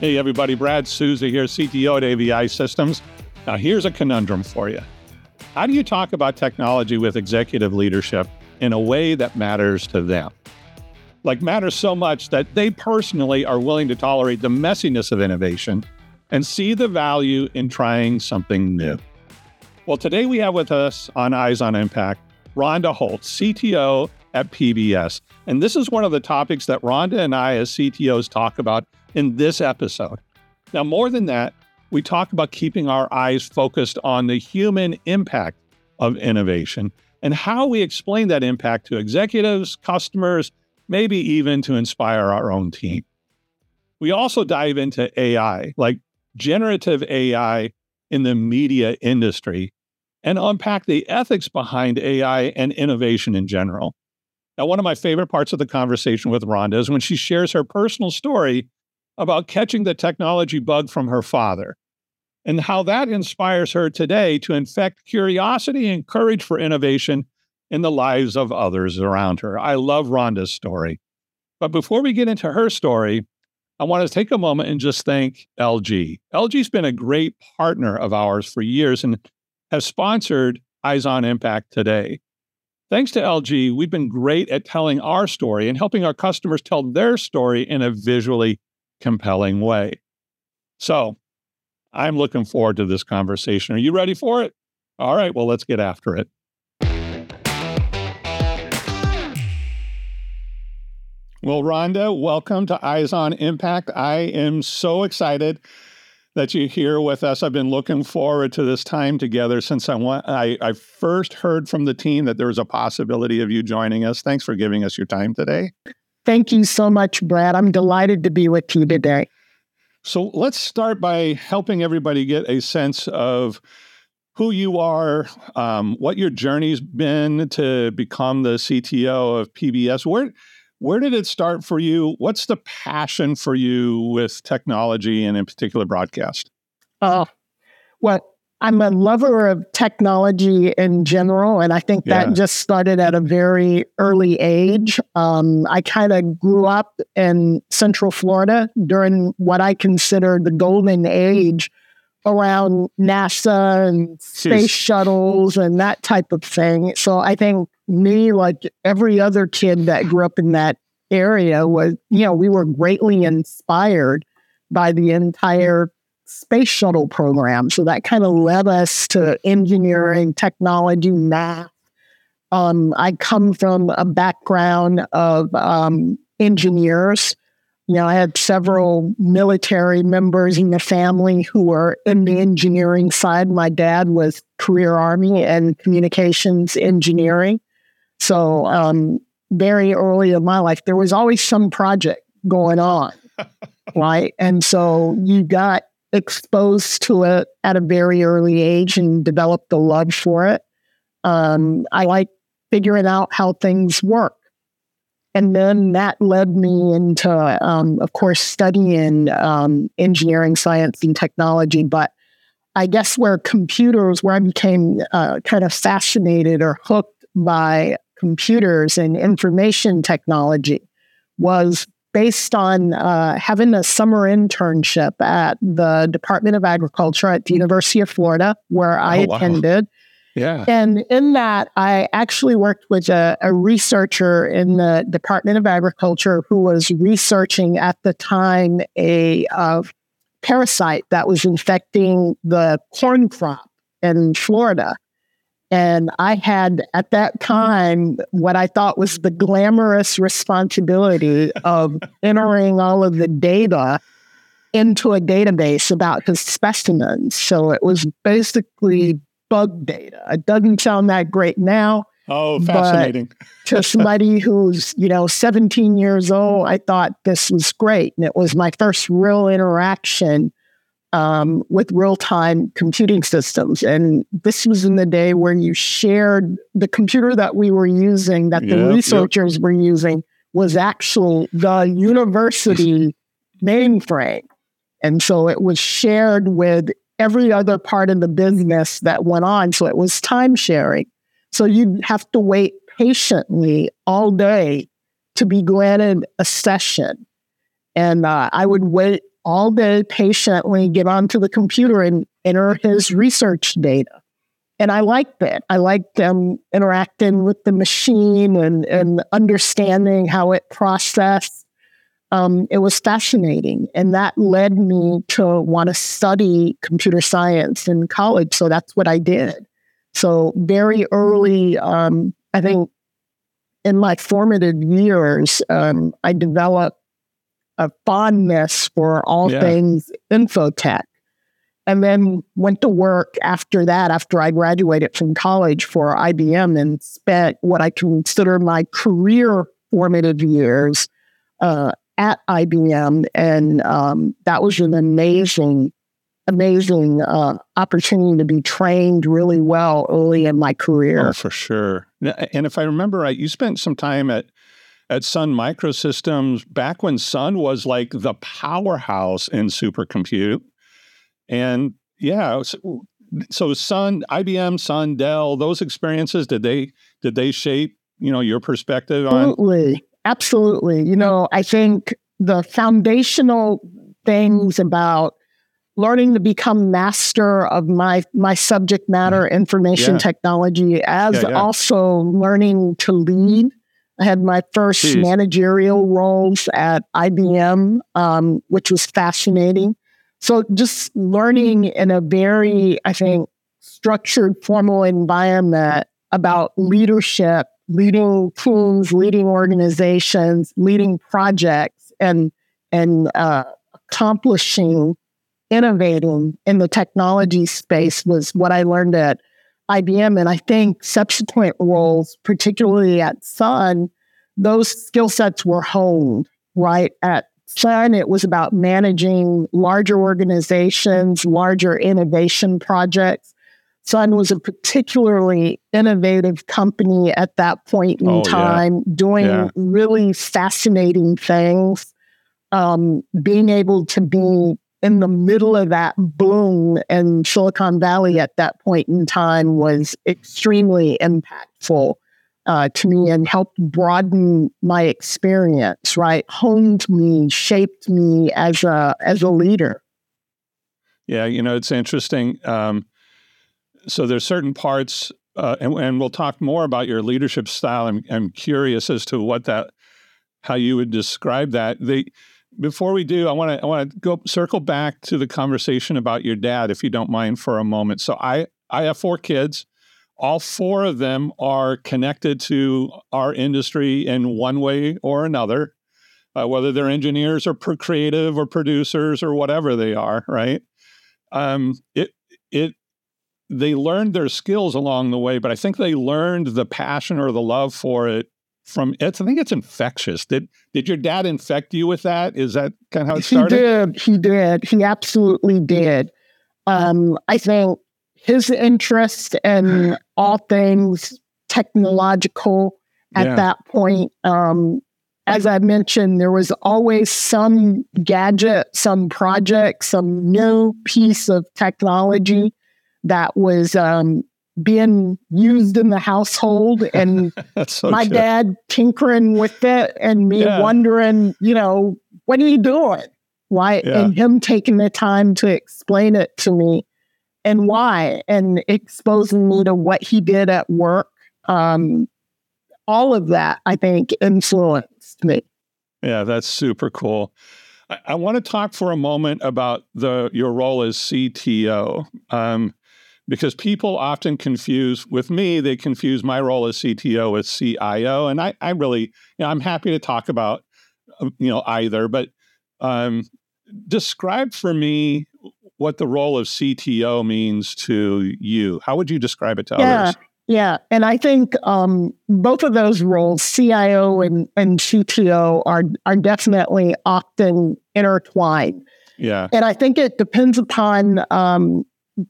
Hey, everybody, Brad Sousa here, CTO at AVI Systems. Now, here's a conundrum for you. How do you talk about technology with executive leadership in a way that matters to them? Like, matters so much that they personally are willing to tolerate the messiness of innovation and see the value in trying something new. Well, today we have with us on Eyes on Impact Rhonda Holt, CTO at PBS. And this is one of the topics that Rhonda and I, as CTOs, talk about in this episode. Now, more than that, we talk about keeping our eyes focused on the human impact of innovation and how we explain that impact to executives, customers, maybe even to inspire our own team. We also dive into AI, like generative AI in the media industry, and unpack the ethics behind AI and innovation in general. Now, one of my favorite parts of the conversation with Rhonda is when she shares her personal story about catching the technology bug from her father and how that inspires her today to infect curiosity and courage for innovation in the lives of others around her. I love Rhonda's story. But before we get into her story, I want to take a moment and just thank LG. LG's been a great partner of ours for years and has sponsored Eyes on Impact today. Thanks to LG, we've been great at telling our story and helping our customers tell their story in a visually compelling way. So I'm looking forward to this conversation. Are you ready for it? All right, well, let's get after it. Well, Rhonda, welcome to Eyes on Impact. I am so excited that you're here with us. I've been looking forward to this time together since I, want, I, I first heard from the team that there was a possibility of you joining us. Thanks for giving us your time today. Thank you so much, Brad. I'm delighted to be with you today. So let's start by helping everybody get a sense of who you are, um, what your journey's been to become the CTO of PBS. Where where did it start for you? What's the passion for you with technology and in particular broadcast? Oh, well, I'm a lover of technology in general, and I think yeah. that just started at a very early age. Um, I kind of grew up in Central Florida during what I consider the golden age around NASA and space Jeez. shuttles and that type of thing. So I think me, like every other kid that grew up in that area, was, you know, we were greatly inspired by the entire space shuttle program. So that kind of led us to engineering, technology, math. Um, I come from a background of um, engineers. You know, I had several military members in the family who were in the engineering side. My dad was career Army and communications engineering. So, um, very early in my life, there was always some project going on, right? And so you got exposed to it at a very early age and developed a love for it. Um, I like figuring out how things work. And then that led me into, um, of course, studying um, engineering, science, and technology. But I guess where computers, where I became uh, kind of fascinated or hooked by computers and information technology was based on uh, having a summer internship at the Department of Agriculture at the University of Florida, where I oh, attended. Wow. Yeah. And in that, I actually worked with a, a, researcher in the Department of Agriculture who was researching at the time a uh, parasite that was infecting the corn crop in Florida. And I had at that time what I thought was the glamorous responsibility of entering all of the data into a database about his specimens. So it was basically bug data. It doesn't sound that great now. Oh, fascinating. to somebody who's, you know, 17 years old, I thought this was great. And it was my first real interaction um, with real time computing systems. And this was in the day when you shared the computer that we were using, that the researchers yep. were using, was actually the university mainframe. And so it was shared with every other part of the business that went on. So it was time sharing. So you'd have to wait patiently all day to be granted a session. And uh, I would wait all day patiently get onto the computer and enter his research data. And I liked it. I liked them interacting with the machine and, and understanding how it processed. Um, it was fascinating. And that led me to want to study computer science in college. So that's what I did. So very early, um, I think in my formative years, um, I developed a fondness for all yeah. things infotech. And then went to work after that, after I graduated from college for IBM and spent what I consider my career formative years uh, at IBM. And um, that was an amazing amazing uh, opportunity to be trained really well early in my career. Oh, for sure. And if I remember right, you spent some time at at Sun Microsystems back when Sun was like the powerhouse in supercompute. And yeah, so, so Sun, IBM, Sun, Dell, those experiences did they did they shape you know your perspective on? Absolutely, absolutely. You know, I think the foundational things about learning to become master of my my subject matter mm-hmm. information yeah. technology as yeah, yeah. also learning to lead i had my first Jeez. managerial roles at ibm um, which was fascinating so just learning in a very i think structured formal environment about leadership leading teams leading organizations leading projects and and uh, accomplishing innovating in the technology space was what I learned at IBM. And I think subsequent roles, particularly at Sun, those skill sets were honed, right? At Sun, it was about managing larger organizations, larger innovation projects. Sun was a particularly innovative company at that point in oh, time, yeah. doing yeah. really fascinating things. Um, being able to be in the middle of that boom in Silicon Valley at that point in time was extremely impactful uh, to me and helped broaden my experience. Right, honed me, shaped me as a as a leader. Yeah, you know, it's interesting. Um, so there's certain parts, uh, and, and, we'll talk more about your leadership style. I'm, I'm curious as to what that, how you would describe that. The before we do, I want to I want to go circle back to the conversation about your dad, if you don't mind, for a moment. So I I have four kids. All four of them are connected to our industry in one way or another, uh, whether they're engineers or creative or producers or whatever they are. Right? Um, it it they learned their skills along the way, but I think they learned the passion or the love for it from it's I think it's infectious. Did did your dad infect you with that? Is that kind of how it started? He did. He did. He absolutely did. Um, I think his interest in all things technological at yeah. that point, um, as I mentioned, there was always some gadget, some project, some new piece of technology that was um, being used in the household and so my dad tinkering with it and me yeah. wondering, you know, what are you doing? Why? Yeah. And him taking the time to explain it to me and why and exposing me to what he did at work. Um, all of that, I think, influenced me. Yeah, that's super cool. I, I want to talk for a moment about the your role as CTO. Um, because people often confuse with me they confuse my role as cto with cio and i, I really you know, i'm happy to talk about uh, you know either but um, describe for me what the role of cto means to you how would you describe it to yeah. others yeah, and I think um, both of those roles, CIO and, and CTO, are are definitely often intertwined. Yeah, and I think it depends upon um,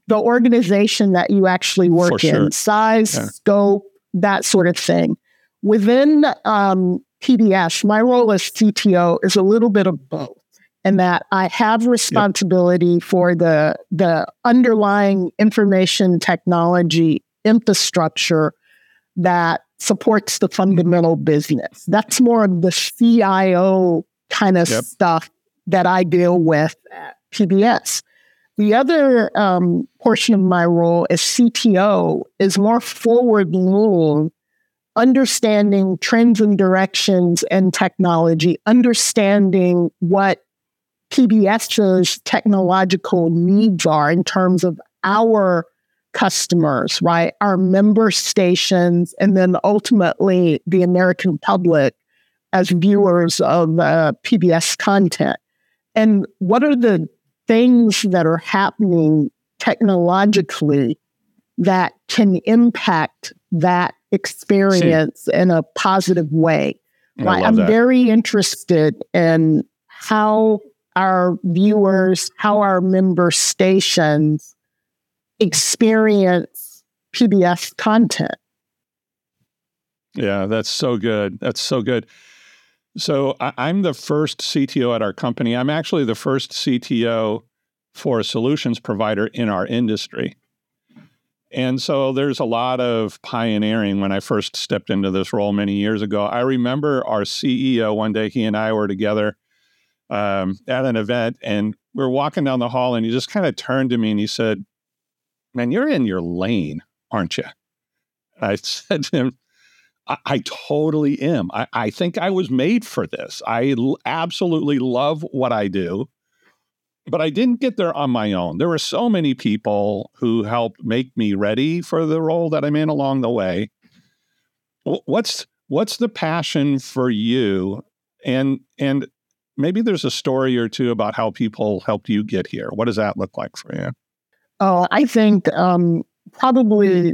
the organization that you actually work sure. in, size, yeah. scope, that sort of thing. Within um, PBS, my role as CTO is a little bit of both, and that I have responsibility yep. for the the underlying information technology infrastructure that supports the fundamental business. That's more of the CIO kind of yep. stuff that I deal with at PBS. The other um, portion of my role as CTO is more forward leaning, understanding trends and directions and technology, understanding what PBS's technological needs are in terms of our customers, right? Our member stations, and then ultimately the American public as viewers of uh, PBS content. And what are the things that are happening technologically that can impact that experience See. in a positive way? Right? I'm that. very interested in how our viewers, how our member stations experience PBS content. Yeah, that's so good. That's so good. So I, am the first CTO at our company. I'm actually the first CTO for a solutions provider in our industry. And so there's a lot of pioneering when I first stepped into this role many years ago. I remember our CEO one day, he and I were together um, at an event, and we are walking down the hall, and he just kind of turned to me and he said, Man, you're in your lane, aren't you? I said to him, I, I totally am. I, I, think I was made for this. I l- absolutely love what I do, but I didn't get there on my own. There were so many people who helped make me ready for the role that I'm in along the way. What's what's the passion for you? And and maybe there's a story or two about how people helped you get here. What does that look like for you? Oh, I think um, probably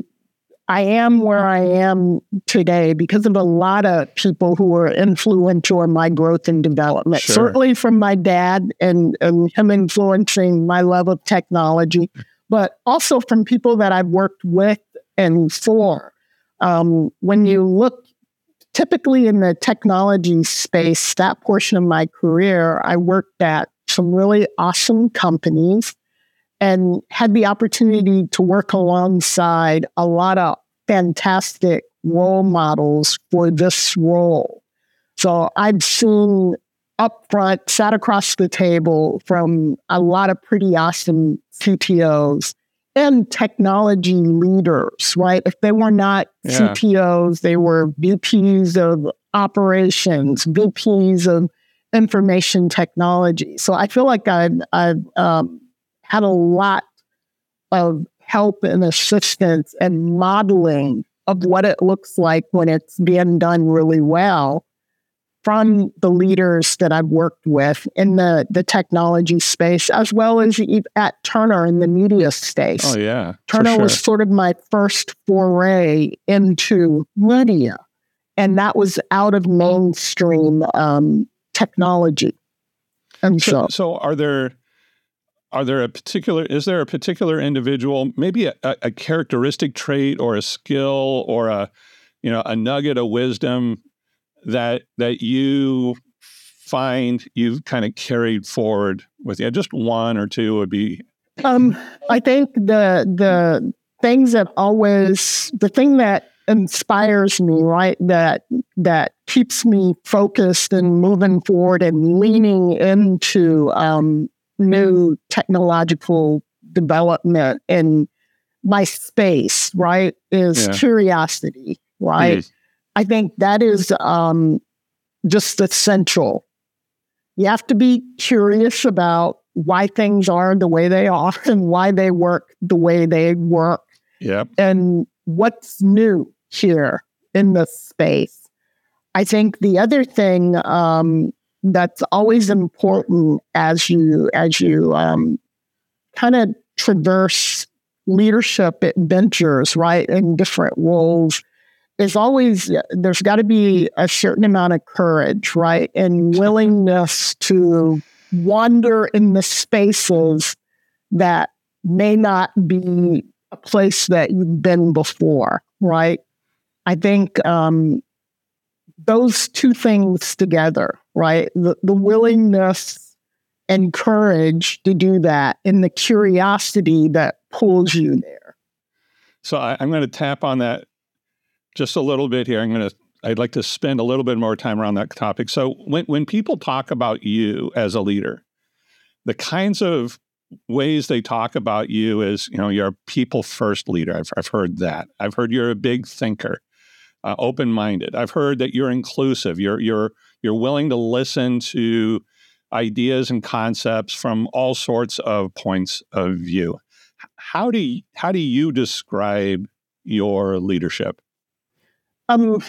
I am where I am today because of a lot of people who were influential in my growth and development. Sure. Certainly from my dad and, and him influencing my love of technology, but also from people that I've worked with and for. Um, when you look typically in the technology space, that portion of my career, I worked at some really awesome companies and had the opportunity to work alongside a lot of fantastic role models for this role. So I've seen up front, sat across the table from a lot of pretty awesome CTOs and technology leaders, right? If they were not yeah. CTOs, they were VPs of operations, VPs of information technology. So I feel like I've, I've um, had a lot of help and assistance and modeling of what it looks like when it's being done really well from the leaders that I've worked with in the, the technology space, as well as at Turner in the media space. Oh, yeah. Turner sure. was sort of my first foray into media, and that was out of mainstream um, technology. And so, so, so are there are there a particular is there a particular individual maybe a, a, characteristic trait or a skill or a you know a nugget of wisdom that that you find you've kind of carried forward with you? Just one or two would be um i think the the things that always the thing that inspires me right that that keeps me focused and moving forward and leaning into um new technological development in my space, right, is yeah. curiosity, right? Mm. I think that is um, just essential. You have to be curious about why things are the way they are and why they work the way they work. Yep. And what's new here in the space. I think the other thing um, that's always important as you as you um, kind of traverse leadership adventures, right, in different roles. Is always there's got to be a certain amount of courage, right, and willingness to wander in the spaces that may not be a place that you've been before, right? I think um, those two things together, right? The, the willingness and courage to do that and the curiosity that pulls you there. So I, am going to tap on that just a little bit here. I'm going to I'd like to spend a little bit more time around that topic. So when when people talk about you as a leader, the kinds of ways they talk about you is, you know, you're a people first leader. I've, I've heard that. I've heard you're a big thinker, uh, open minded. I've heard that you're inclusive. You're you're you're willing to listen to ideas and concepts from all sorts of points of view. How do you, how do you describe your leadership? Um,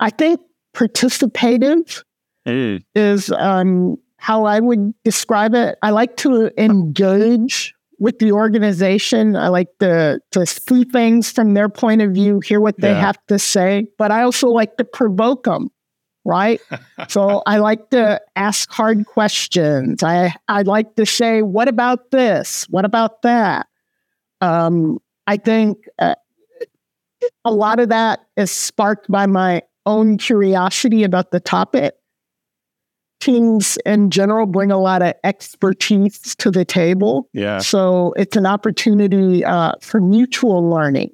I think participative mm. is um, how I would describe it. I like to engage with the organization. I like to to see things from their point of view, hear what they yeah. have to say, but I also like to provoke them. Right. so I like to ask hard questions. I I like to say, "What about this? What about that?" Um, I think uh, a lot of that is sparked by my own curiosity about the topic teams in general bring a lot of expertise to the table. Yeah. So it's an opportunity uh, for mutual learning.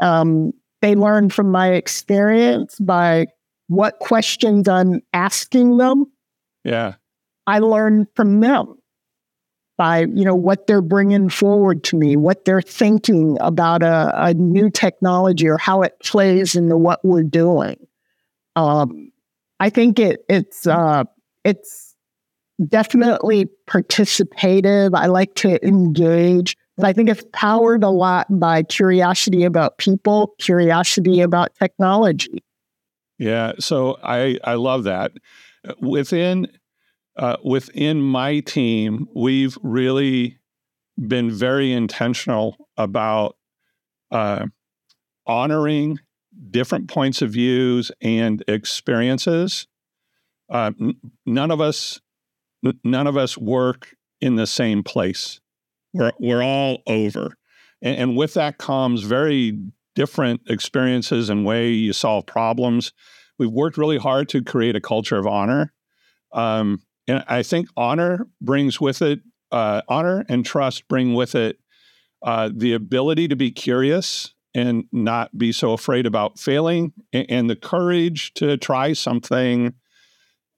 Um, they learn from my experience by what questions I'm asking them. Yeah. I learn from them by you know what they're bringing forward to me, what they're thinking about a, a new technology or how it plays into what we're doing. Um, I think it it's uh, it's definitely participative. I like to engage, but I think it's powered a lot by curiosity about people, curiosity about technology. Yeah, so I I love that. Within uh, within my team, we've really been very intentional about uh, honoring different points of views and experiences uh, n- none of us n- none of us work in the same place. We're we're all over, and, and with that comes very different experiences and way you solve problems. We've worked really hard to create a culture of honor, um, and I think honor brings with it uh, honor and trust bring with it uh, the ability to be curious and not be so afraid about failing, and, and the courage to try something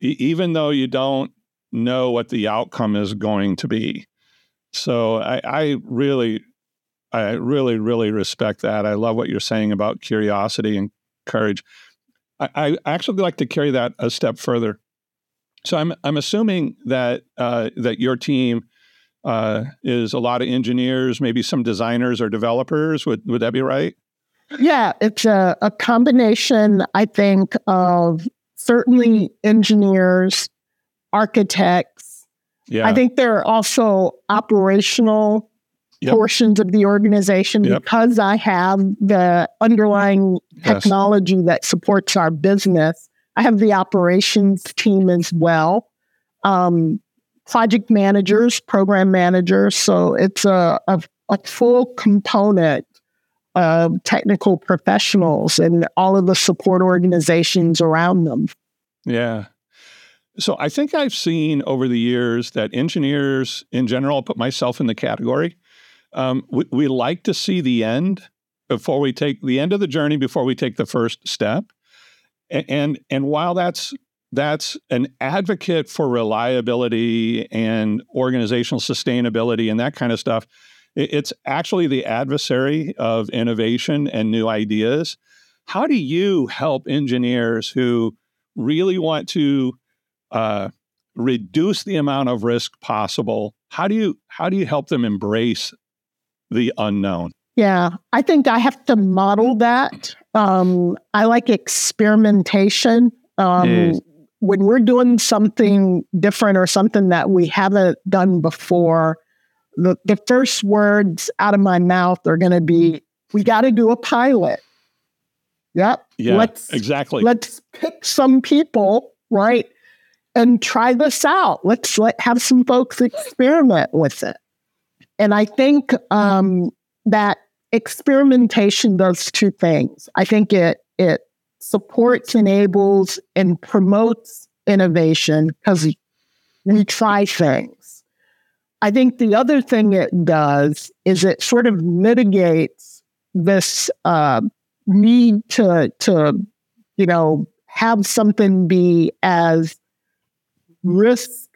even though you don't know what the outcome is going to be. So I, I really, I really, really respect that. I love what you're saying about curiosity and courage. I, I actually like to carry that a step further. So I'm I'm assuming that uh, that your team uh, is a lot of engineers, maybe some designers or developers. Would would that be right? Yeah, it's a, a combination, I think, of certainly engineers, architects. Yeah. I think there are also operational yep. portions of the organization yep. because I have the underlying technology yes. that supports our business. I have the operations team as well. Um, project managers, program managers. So it's a, a, a full component of technical professionals and all of the support organizations around them. Yeah. So I think I've seen over the years that engineers in general, put myself in the category, um, we, we like to see the end before we take the end of the journey before we take the first step. And, and, and while that's that's an advocate for reliability and organizational sustainability and that kind of stuff, it's actually the adversary of innovation and new ideas. How do you help engineers who really want to uh, reduce the amount of risk possible? How do you how do you help them embrace the unknown? Yeah, I think I have to model that. Um, I like experimentation. Um, mm. When we're doing something different or something that we haven't done before, the, the first words out of my mouth are going to be, we got to do a pilot. Yep. Yeah, let's, exactly. Let's pick some people, right? And try this out. Let's let have some folks experiment with it. And I think um, that experimentation does two things. I think it it supports, enables, and promotes innovation because we try things. I think the other thing it does is it sort of mitigates this uh, need to to you know, have something be as risk,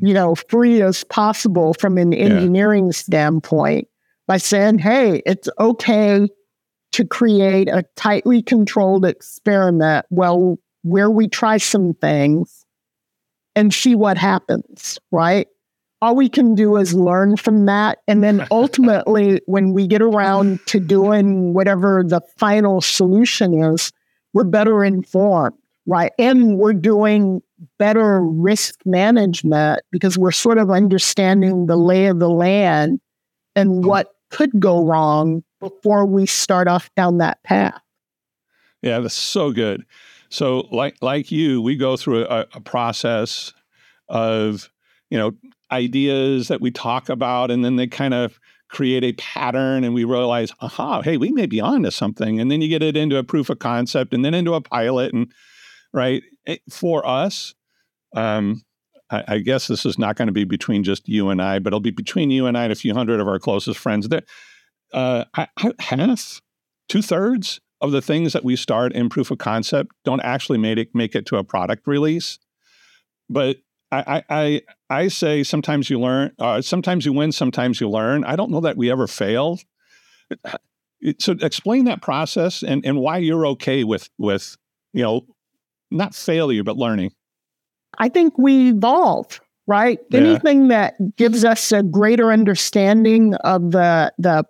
you know, free as possible from an engineering yeah. standpoint by saying, hey, it's okay to create a tightly controlled experiment well where we try some things and see what happens, right? All we can do is learn from that. And then ultimately, when we get around to doing whatever the final solution is, we're better informed, right? And we're doing better risk management because we're sort of understanding the lay of the land and what could go wrong before we start off down that path. Yeah, that's so good. So, like like you, we go through a, a process of you know ideas that we talk about, and then they kind of create a pattern, and we realize, aha, hey, we may be onto something, and then you get it into a proof of concept, and then into a pilot, and right it, for us. Um, I, I guess this is not going to be between just you and I, but it'll be between you and I and a few hundred of our closest friends. That uh, half, two thirds of the things that we start in proof of concept don't actually make it make it to a product release. But I I I say sometimes you learn, uh, sometimes you win, sometimes you learn. I don't know that we ever fail. So explain that process and and why you're okay with with you know not failure but learning. I think we evolve, right? Yeah. Anything that gives us a greater understanding of the the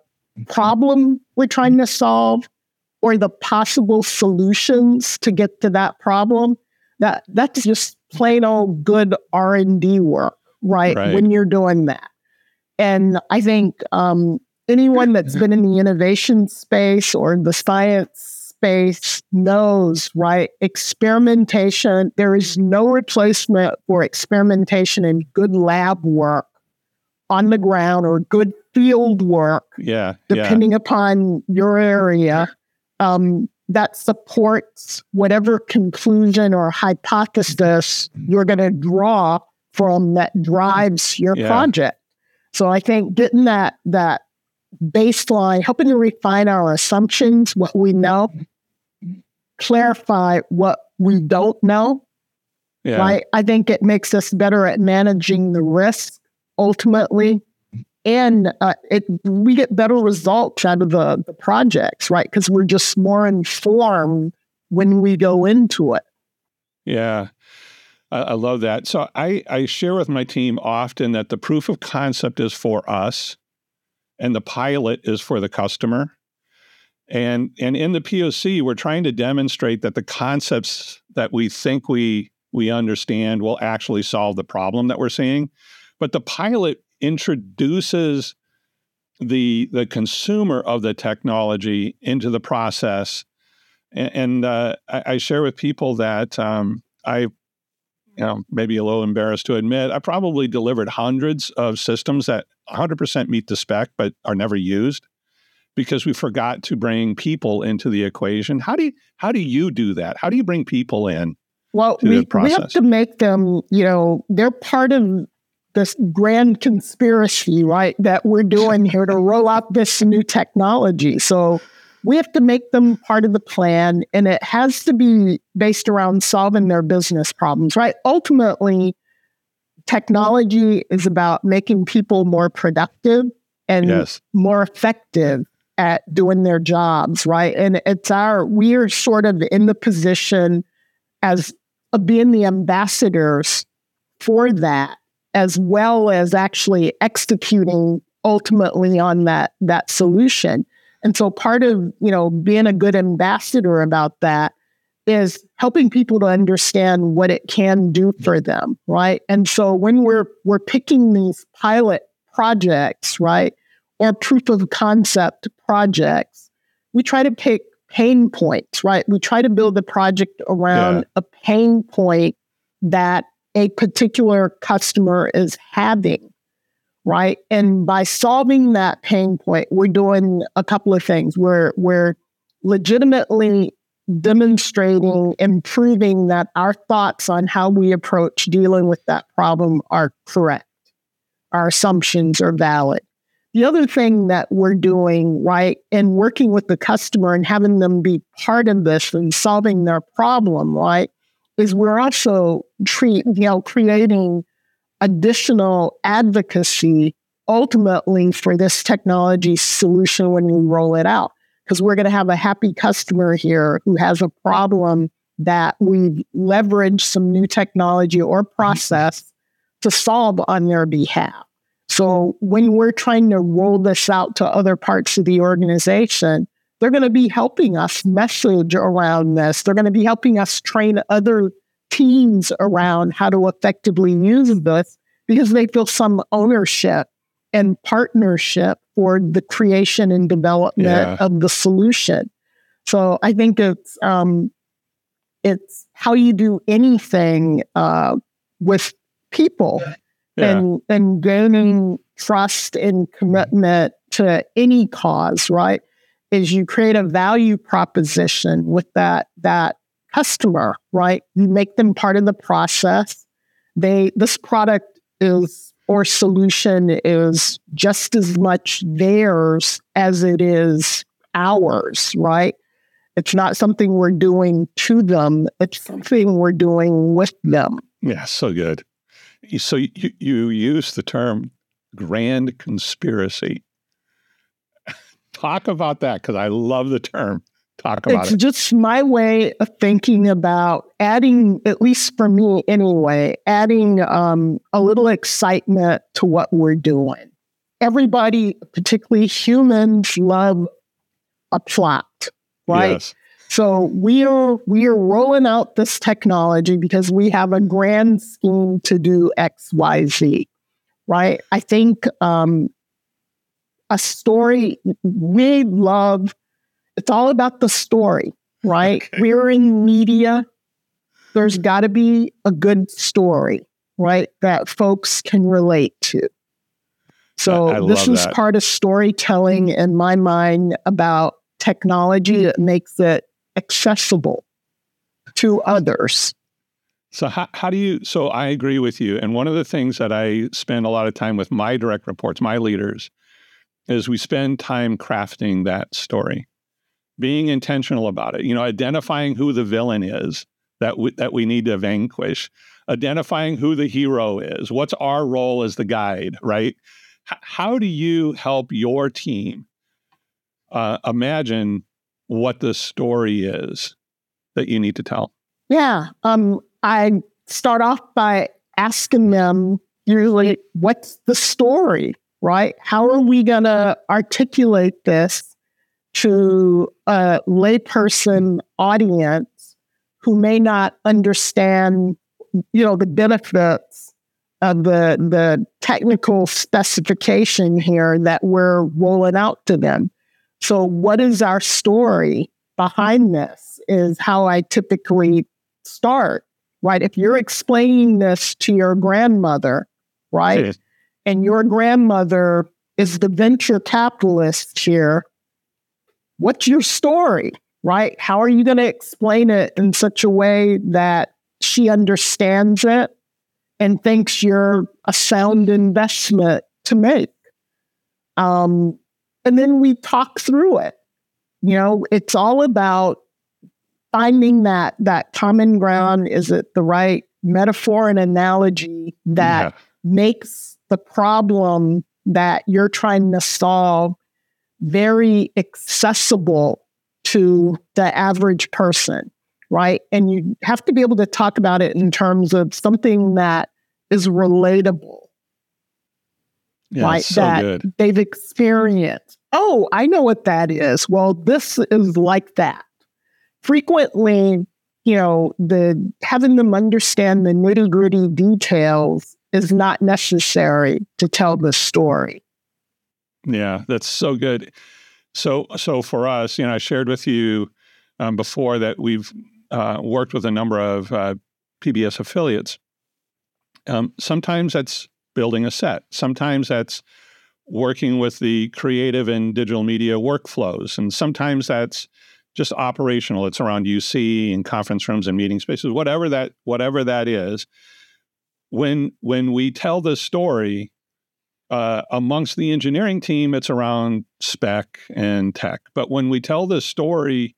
problem we're trying to solve or the possible solutions to get to that problem that that's just plain old good r&d work right, right. when you're doing that and i think um, anyone that's been in the innovation space or the science space knows right experimentation there is no replacement for experimentation and good lab work on the ground or good field work yeah depending yeah. upon your area um, that supports whatever conclusion or hypothesis mm-hmm. you're going to draw from that drives your yeah. project. So I think getting that that baseline, helping to refine our assumptions, what we know, clarify what we don't know. Yeah. Right. I think it makes us better at managing the risk ultimately and uh, it we get better results out of the, the projects, right? Because we're just more informed when we go into it. Yeah. I, I love that. So I, I share with my team often that the proof of concept is for us and the pilot is for the customer. And and in the POC, we're trying to demonstrate that the concepts that we think we we understand will actually solve the problem that we're seeing. But the pilot introduces the the consumer of the technology into the process. And, and uh, I, I, share with people that um, I, you know, maybe a little embarrassed to admit, I probably delivered hundreds of systems that 100% meet the spec but are never used because we forgot to bring people into the equation. How do you, how do you do that? How do you bring people in? Well, we, we have to make them, you know, they're part of this grand conspiracy, right, that we're doing here to roll out this new technology. So we have to make them part of the plan, and it has to be based around solving their business problems, right? Ultimately, technology is about making people more productive and yes. more effective at doing their jobs, right? And it's our, we are sort of in the position as of being the ambassadors for that as well as actually executing ultimately on that that solution. And so part of, you know, being a good ambassador about that is helping people to understand what it can do for them, right? And so when we're we're picking these pilot projects, right, or proof of concept projects, we try to pick pain points, right? We try to build the project around yeah. a pain point that a particular customer is having, right? And by solving that pain point, we're doing a couple of things. We're we're legitimately demonstrating, improving that our thoughts on how we approach dealing with that problem are correct. Our assumptions are valid. the other thing that we're doing, right, and working with the customer and having them be part of this and solving their problem, right, is we're also treat, you know, creating additional advocacy ultimately for this technology solution when we roll it out. Because we're going to have a happy customer here who has a problem that we've leveraged some new technology or mm-hmm. process to solve on their behalf. So when we're trying to roll this out to other parts of the organization, they're going to be helping us message around this. They're going to be helping us train other teams around how to effectively use this because they feel some ownership and partnership for the creation and development yeah. of the solution. So I think it's um, it's how you do anything uh, with people yeah. and and gaining trust and commitment to any cause, right? Is you create a value proposition with that that customer, right? You make them part of the process. They this product is or solution is just as much theirs as it is ours, right? It's not something we're doing to them, it's something we're doing with them. Yeah, so good. So you, you use the term grand conspiracy. Talk about that because I love the term. Talk about it's it. just my way of thinking about adding, at least for me anyway, adding um, a little excitement to what we're doing. Everybody, particularly humans, love a plot, right? Yes. So we are we are rolling out this technology because we have a grand scheme to do X, Y, Z, right? I think um, a story we love it's all about the story, right? Okay. We're in media. There's mm-hmm. got to be a good story, right? That folks can relate to. So I, I this is that. part of storytelling in my mind about technology that makes it accessible to others. So how, how do you so I agree with you and one of the things that I spend a lot of time with my direct reports, my leaders is we spend time crafting that story being intentional about it, you know, identifying who the villain is that we, that we need to vanquish, identifying who the hero is, what's our role as the guide, right? H- how do you help your team uh, imagine what the story is that you need to tell? Yeah, um, I start off by asking them usually, what's the story, right? How are we going to articulate this to a layperson audience who may not understand, you know, the benefits of the the technical specification here that we're rolling out to them. So, what is our story behind this? Is how I typically start. Right, if you're explaining this to your grandmother, right, and your grandmother is the venture capitalist here what's your story, right? How are you going to explain it in such a way that she understands it and thinks you're a sound investment to make? Um, and then we talk through it. You know, it's all about finding that that common ground. Is it the right metaphor and analogy that yeah. makes the problem that you're trying to solve very accessible to the average person, right? And you have to be able to talk about it in terms of something that is relatable. Yeah, right? So that good. they've experienced. Oh, I know what that is. Well, this is like that. Frequently, you know, the having them understand the nitty gritty details is not necessary to tell the story. Yeah, that's so good. So, so for us, you know, I shared with you um, before that we've uh, worked with a number of uh, PBS affiliates. Um, sometimes that's building a set. Sometimes that's working with the creative and digital media workflows, and sometimes that's just operational. It's around UC and conference rooms and meeting spaces, whatever that whatever that is. When when we tell the story, uh, amongst the engineering team, it's around spec and tech. But when we tell this story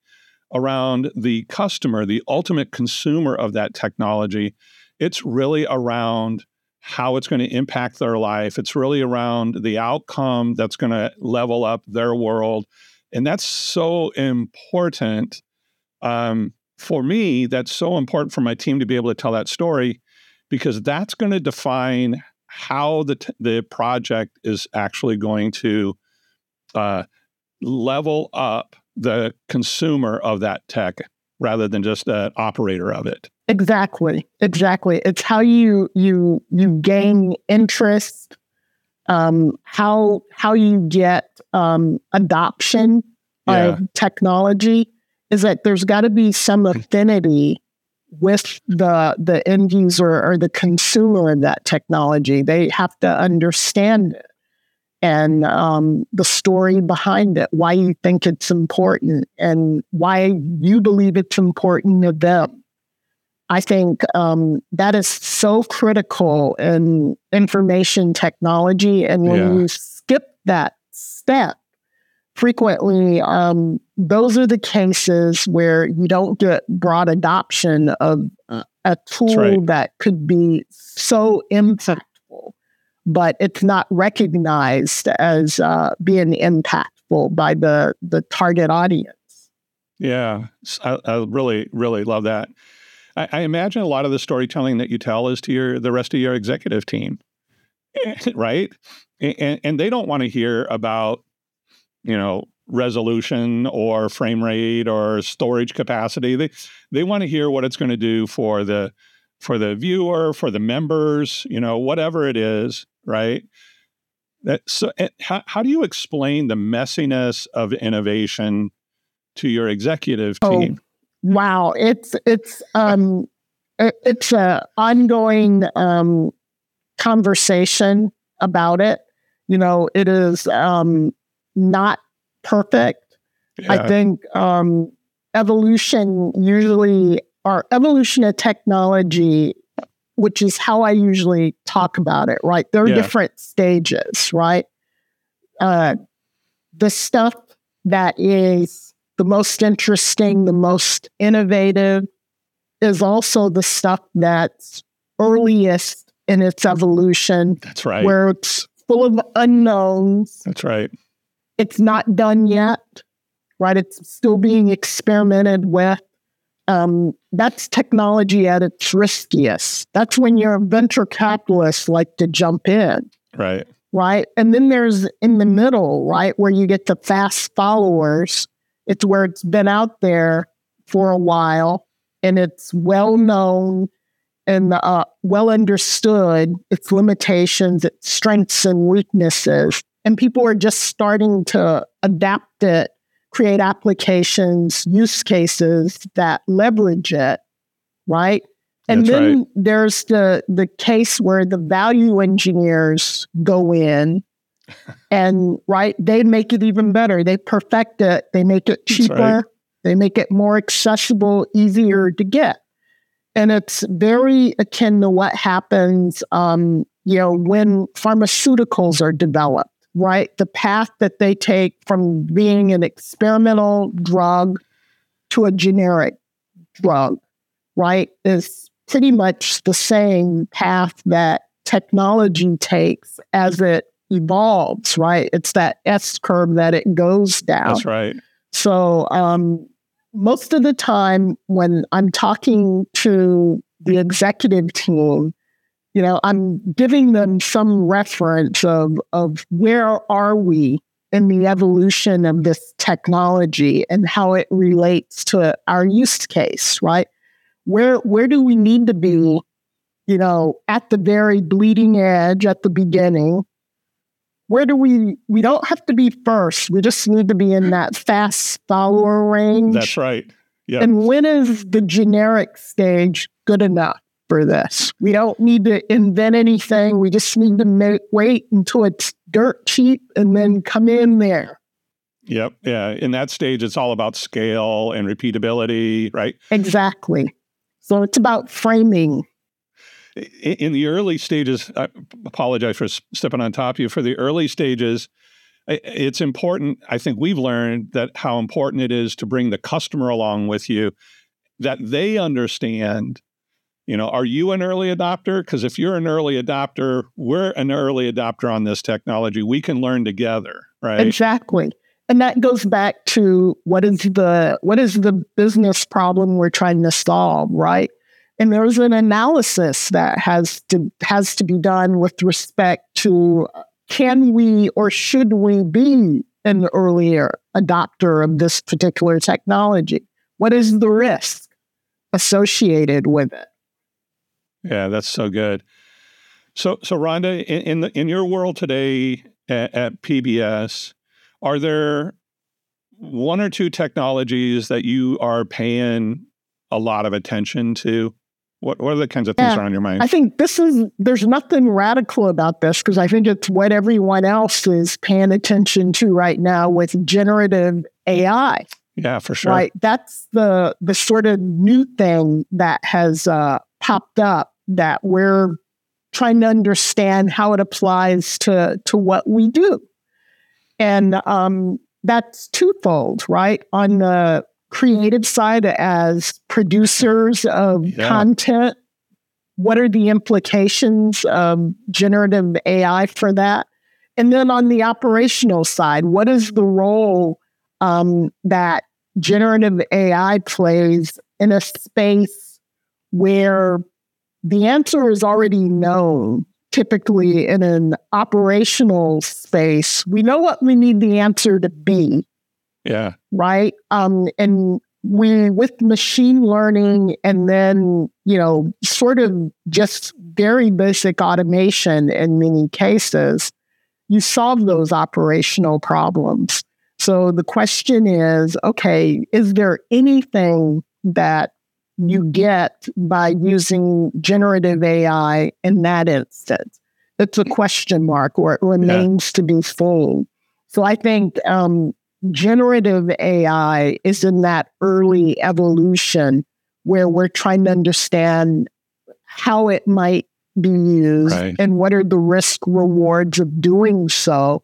around the customer, the ultimate consumer of that technology, it's really around how it's going to impact their life. It's really around the outcome that's going to level up their world. And that's so important. Um, for me, that's so important for my team to be able to tell that story because that's going to define how the, t- the project is actually going to uh, level up the consumer of that tech rather than just an operator of it. Exactly. Exactly. It's how you you you gain interest, um, how how you get um, adoption yeah. of technology is that there's got to be some affinity with the the end user or the consumer of that technology. They have to understand it and um, the story behind it, why you think it's important, and why you believe it's important to them. I think um, that is so critical in information technology. And when yeah. you skip that step, frequently um, those are the cases where you don't get broad adoption of a tool right. that could be so impactful, but it's not recognized as uh, being impactful by the, the target audience. Yeah, I, I really, really love that. I, I imagine a lot of the storytelling that you tell is to your the rest of your executive team, right? And, and they don't want to hear about, you know, resolution or frame rate or storage capacity. They they want to hear what it's going to do for the for the viewer, for the members, you know, whatever it is, right? That, so, how, how do you explain the messiness of innovation to your executive oh, team? wow, it's it's um it's a ongoing um conversation about it. You know, it is um not perfect. Yeah. I think um evolution usually or evolution of technology which is how I usually talk about it, right? There are yeah. different stages, right? Uh, the stuff that is the most interesting, the most innovative is also the stuff that's earliest in its evolution. That's right. Where it's full of unknowns. That's right. It's not done yet, right? It's still being experimented with. Um, that's technology at its riskiest. That's when your venture capitalists like to jump in. Right. Right. And then there's in the middle, right, where you get the fast followers it's where it's been out there for a while and it's well known and uh, well understood its limitations, its strengths and weaknesses. And people are just starting to adapt it, create applications, use cases that leverage it, right? And That's then right. there's the the case where the value engineers go in and right, they make it even better. They perfect it. They make it cheaper. Right. They make it more accessible, easier to get. And it's very akin to what happens, um, you know, when pharmaceuticals are developed, right? The path that they take from being an experimental drug to a generic drug, right, is pretty much the same path that technology takes as it evolves, right? It's that S curve that it goes down. That's right. So, um, most of the time when I'm talking to the executive team, you know, I'm giving them some reference of, of where are we in the evolution of this technology and how it relates to our use case, right? Where where do we need to be, you know, at the very bleeding edge at the beginning? Where do we we don't have to be first. We just need to be in that fast follower range. That's right. Yeah. And when is the generic stage good enough for this we don't need to invent anything we just need to make, wait until it's dirt cheap and then come in there yep yeah in that stage it's all about scale and repeatability right exactly so it's about framing in the early stages, I apologize for stepping on top of you. For the early stages, it's important. I think we've learned that how important it is to bring the customer along with you, that they understand. You know, are you an early adopter? Because if you're an early adopter, we're an early adopter on this technology. We can learn together, right? Exactly. And that goes back to what is the what is the business problem we're trying to solve, right? And there's an analysis that has to has to be done with respect to uh, can we or should we be an earlier adopter of this particular technology? What is the risk associated with it? Yeah, that's so good. So, so Rhonda, in in, the, in your world today at, at PBS, are there one or two technologies that you are paying a lot of attention to? What, what are the kinds of things yeah, are on your mind? I think this is, there's nothing radical about this because I think it's what everyone else is paying attention to right now with generative AI. Yeah, for sure. Right. That's the, the sort of new thing that has uh, popped up that we're trying to understand how it applies to, to what we do. And um, that's twofold, right? On the creative side as producers of yeah. content? What are the implications of generative AI for that? And then on the operational side, what is the role um, that generative AI plays in a space where the answer is already known? Typically, in an operational space, we know what we need the answer to be yeah. Right. Um, and we, with machine learning and then, you know, sort of just very basic automation in many cases, you solve those operational problems. So the question is okay, is there anything that you get by using generative AI in that instance? It's a question mark or it remains yeah. to be seen. So I think um, generative AI is in that early evolution where we're trying to understand how it might be used right. and what are the risk rewards of doing so.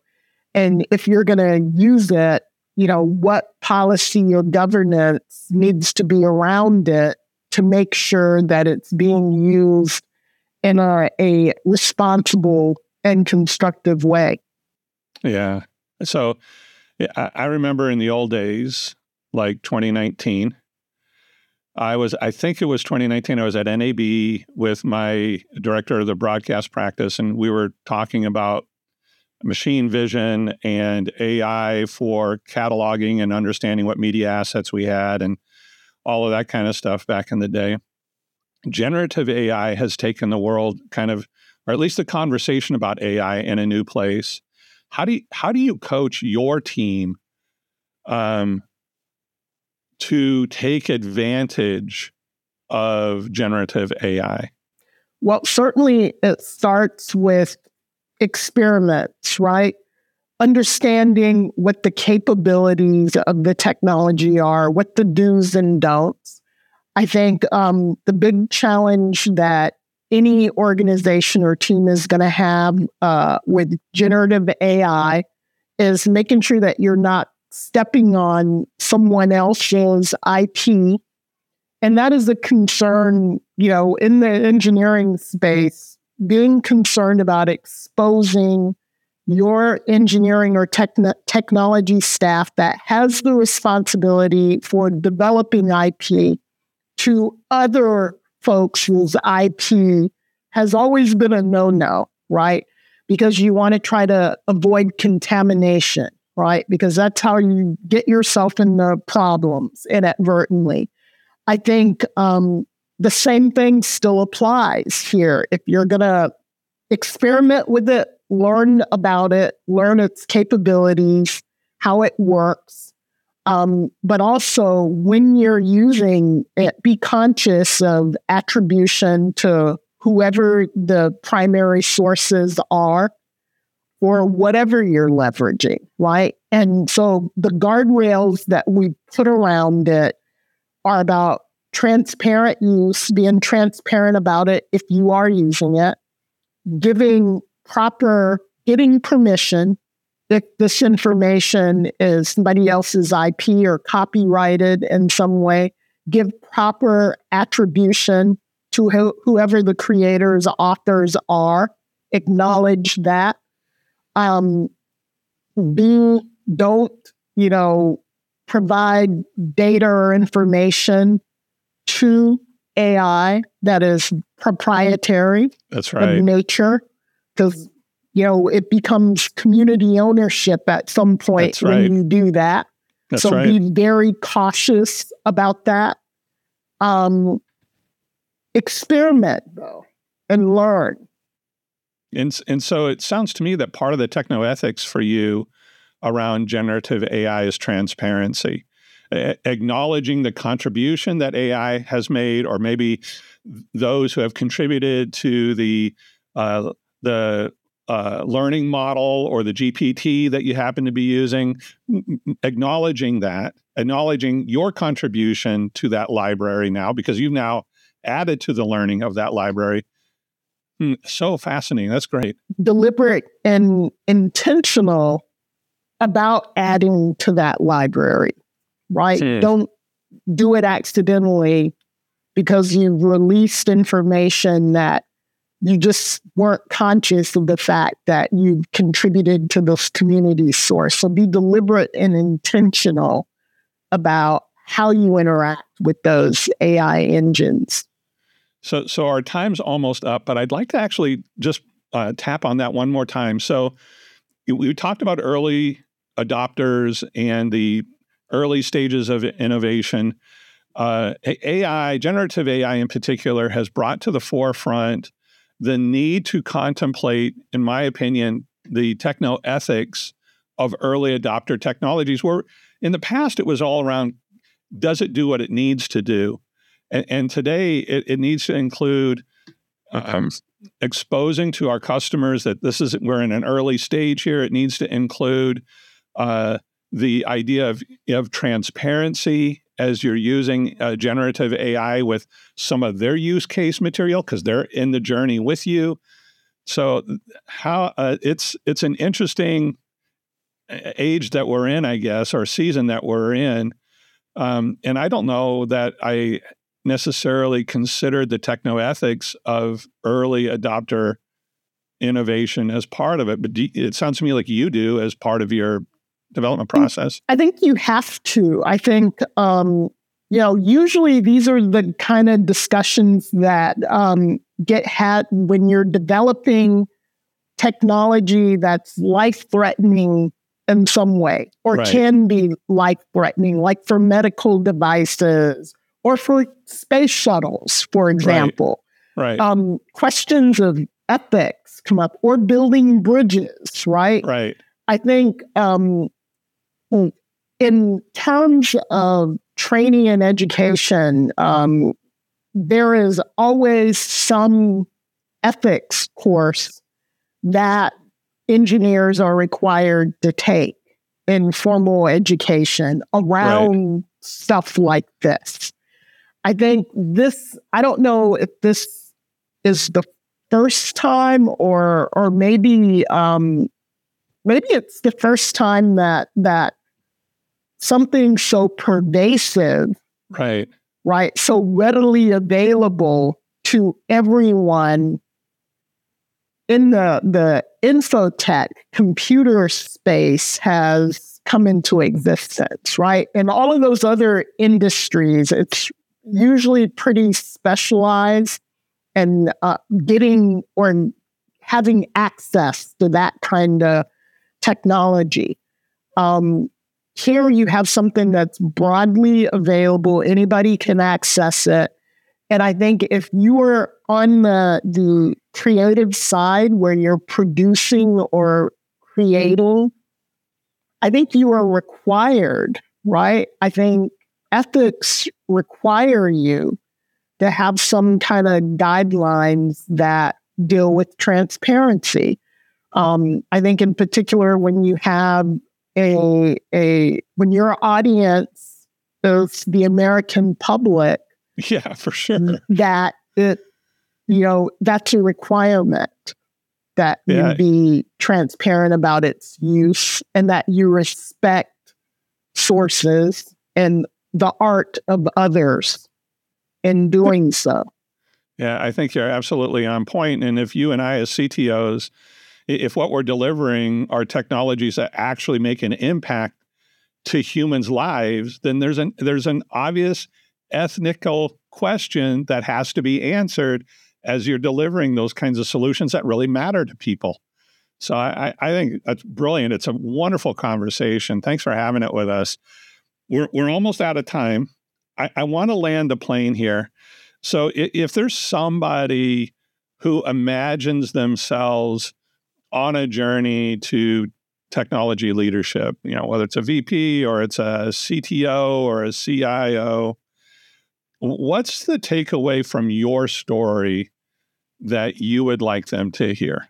And if you're going to use it, you know, what policy or governance needs to be around it to make sure that it's being used in a, a responsible and constructive way. Yeah. So I, I remember in the old days, like 2019, I was, I think it was 2019, I was at NAB with my director of the broadcast practice, and we were talking about machine vision and AI for cataloging and understanding what media assets we had and all of that kind of stuff back in the day. Generative AI has taken the world kind of, or at least the conversation about AI in a new place. How do you, how do you coach your team um, to take advantage of generative AI? Well, certainly it starts with experiments, right? Understanding what the capabilities of the technology are, what the do's and don'ts. I think um, the big challenge that any organization or team is going to have uh, with generative AI is making sure that you're not stepping on someone else's IP. And that is a concern, you know, in the engineering space, being concerned about exposing your engineering or techn- technology staff that has the responsibility for developing IP to other folks whose IP has always been a no no, right? Because you want to try to avoid contamination, right? Because that's how you get yourself into problems inadvertently. I think um, the same thing still applies here. If you're going to experiment with it, learn about it, learn its capabilities, how it works, um, but also, when you're using it, be conscious of attribution to whoever the primary sources are or whatever you're leveraging, right? And so the guardrails that we put around it are about transparent use, being transparent about it if you are using it, giving proper, getting permission if this information is somebody else's IP or copyrighted in some way, give proper attribution to who, whoever the creators, authors are, acknowledge that. Um, B, don't, you know, provide data or information to AI that is proprietary. That's right. Of nature, because you know it becomes community ownership at some point when you do that. That's so right. be very cautious about that. Um, experiment though and learn. And and so it sounds to me that part of the techno ethics for you around generative AI is transparency acknowledging the contribution that AI has made, or maybe those who have contributed to the uh, the uh, learning model or the GPT that you happen to be using, acknowledging that, acknowledging your contribution to that library now, because you've now added to the learning of that library. Hmm, so fascinating. That's great. Deliberate and intentional about adding to that library right? Hmm. Don't do it accidentally because you've released information that you just weren't conscious of the fact that you contributed to this community source. So be deliberate and intentional about how you interact with those AI engines. So, so our time's almost up, but I'd like to actually just uh, tap on that one more time. So, we talked about early adopters and the early stages of innovation. Uh, AI, generative AI in particular, has brought to the forefront the need to contemplate, in my opinion, the techno ethics of early adopter technologies. Where in the past it was all around does it do what it needs to do? And, and today it, it, needs to include um, exposing to our customers that this is we're in an early stage here. It needs to include uh, the idea of, of transparency as you're using uh, generative AI with some of their use case material because they're in the journey with you. So how uh, it's it's an interesting age that we're in, I guess, or season that we're in. Um, and I don't know that I necessarily considered the techno ethics of early adopter innovation as part of it, but it sounds to me like you do as part of your development process? I think you have to. I think, um, you know, usually these are the kind of discussions that um, get had when you're developing technology that's life threatening in some way or right. can be life threatening, like for medical devices or for space shuttles, for example. Right. right. Um, questions of ethics come up or building bridges, right? Right. I think um, in terms of training and education, um, there is always some ethics course that engineers are required to take in formal education around right. stuff like this. I think this, I don't know if this is the first time or or maybe um, maybe it's the first time that that something so pervasive, right, right, so readily available to everyone in the the infotech computer space has come into existence, right? And all of those other industries, it's usually pretty specialized and uh, getting or having access to that kind of technology. Um, here you have something that's broadly available, anybody can access it. And I think if you are on the, the creative side where you're producing or creating, I think you are required, right? I think ethics require you to have some kind of guidelines that deal with transparency. Um, I think, in particular, when you have a a when your audience is the American public, Yeah, for sure. Mm, that it, you know, that's a requirement that yeah. you be transparent about its use and that you respect sources and the art of others in doing so. Yeah, I think you're absolutely on point. And if you and I, as CTOs, if what we're delivering are technologies that actually make an impact to humans' lives, then there's an there's an obvious ethnical question that has to be answered as you're delivering those kinds of solutions that really matter to people. So I, I think that's brilliant. It's a wonderful conversation. Thanks for having it with us. We're, we're almost out of time. I, I want to land a plane here. So if, if there's somebody who imagines themselves on a journey to technology leadership, you know, whether it's a VP or it's a CTO or a CIO, what's the takeaway from your story that you would like them to hear?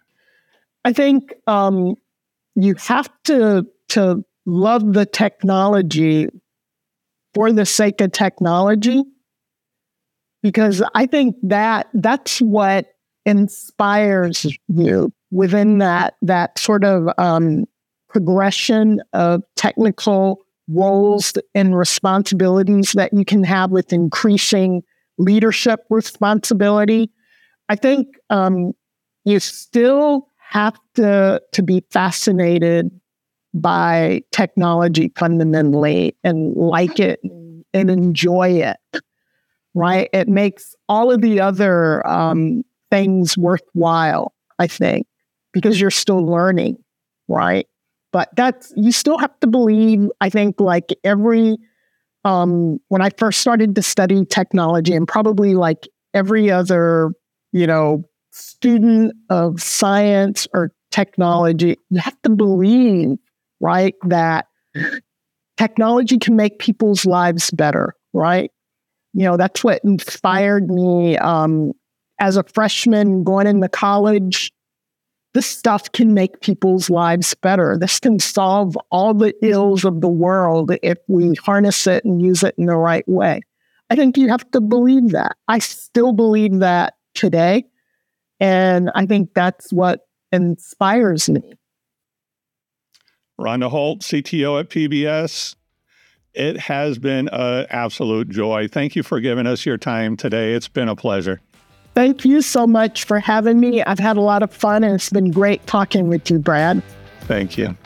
I think um, you have to to love the technology for the sake of technology, because I think that that's what inspires you within that that sort of um, progression of technical roles and responsibilities that you can have with increasing leadership responsibility I think um, you still have to to be fascinated by technology fundamentally and like it and enjoy it. Right? It makes all of the other um, things worthwhile. I think because you're still learning, right? But that's you still have to believe. I think like every um, when I first started to study technology, and probably like every other you know, student of science or technology, you have to believe, right, that technology can make people's lives better, right? You know, that's what inspired me um, as a freshman going into college. This stuff can make people's lives better. This can solve all the ills of the world if we harness it and use it in the right way. I think you have to believe that. I still believe that today. And I think that's what inspires me. Rhonda Holt, CTO at PBS. It has been an absolute joy. Thank you for giving us your time today. It's been a pleasure. Thank you so much for having me. I've had a lot of fun and it's been great talking with you, Brad. Thank you.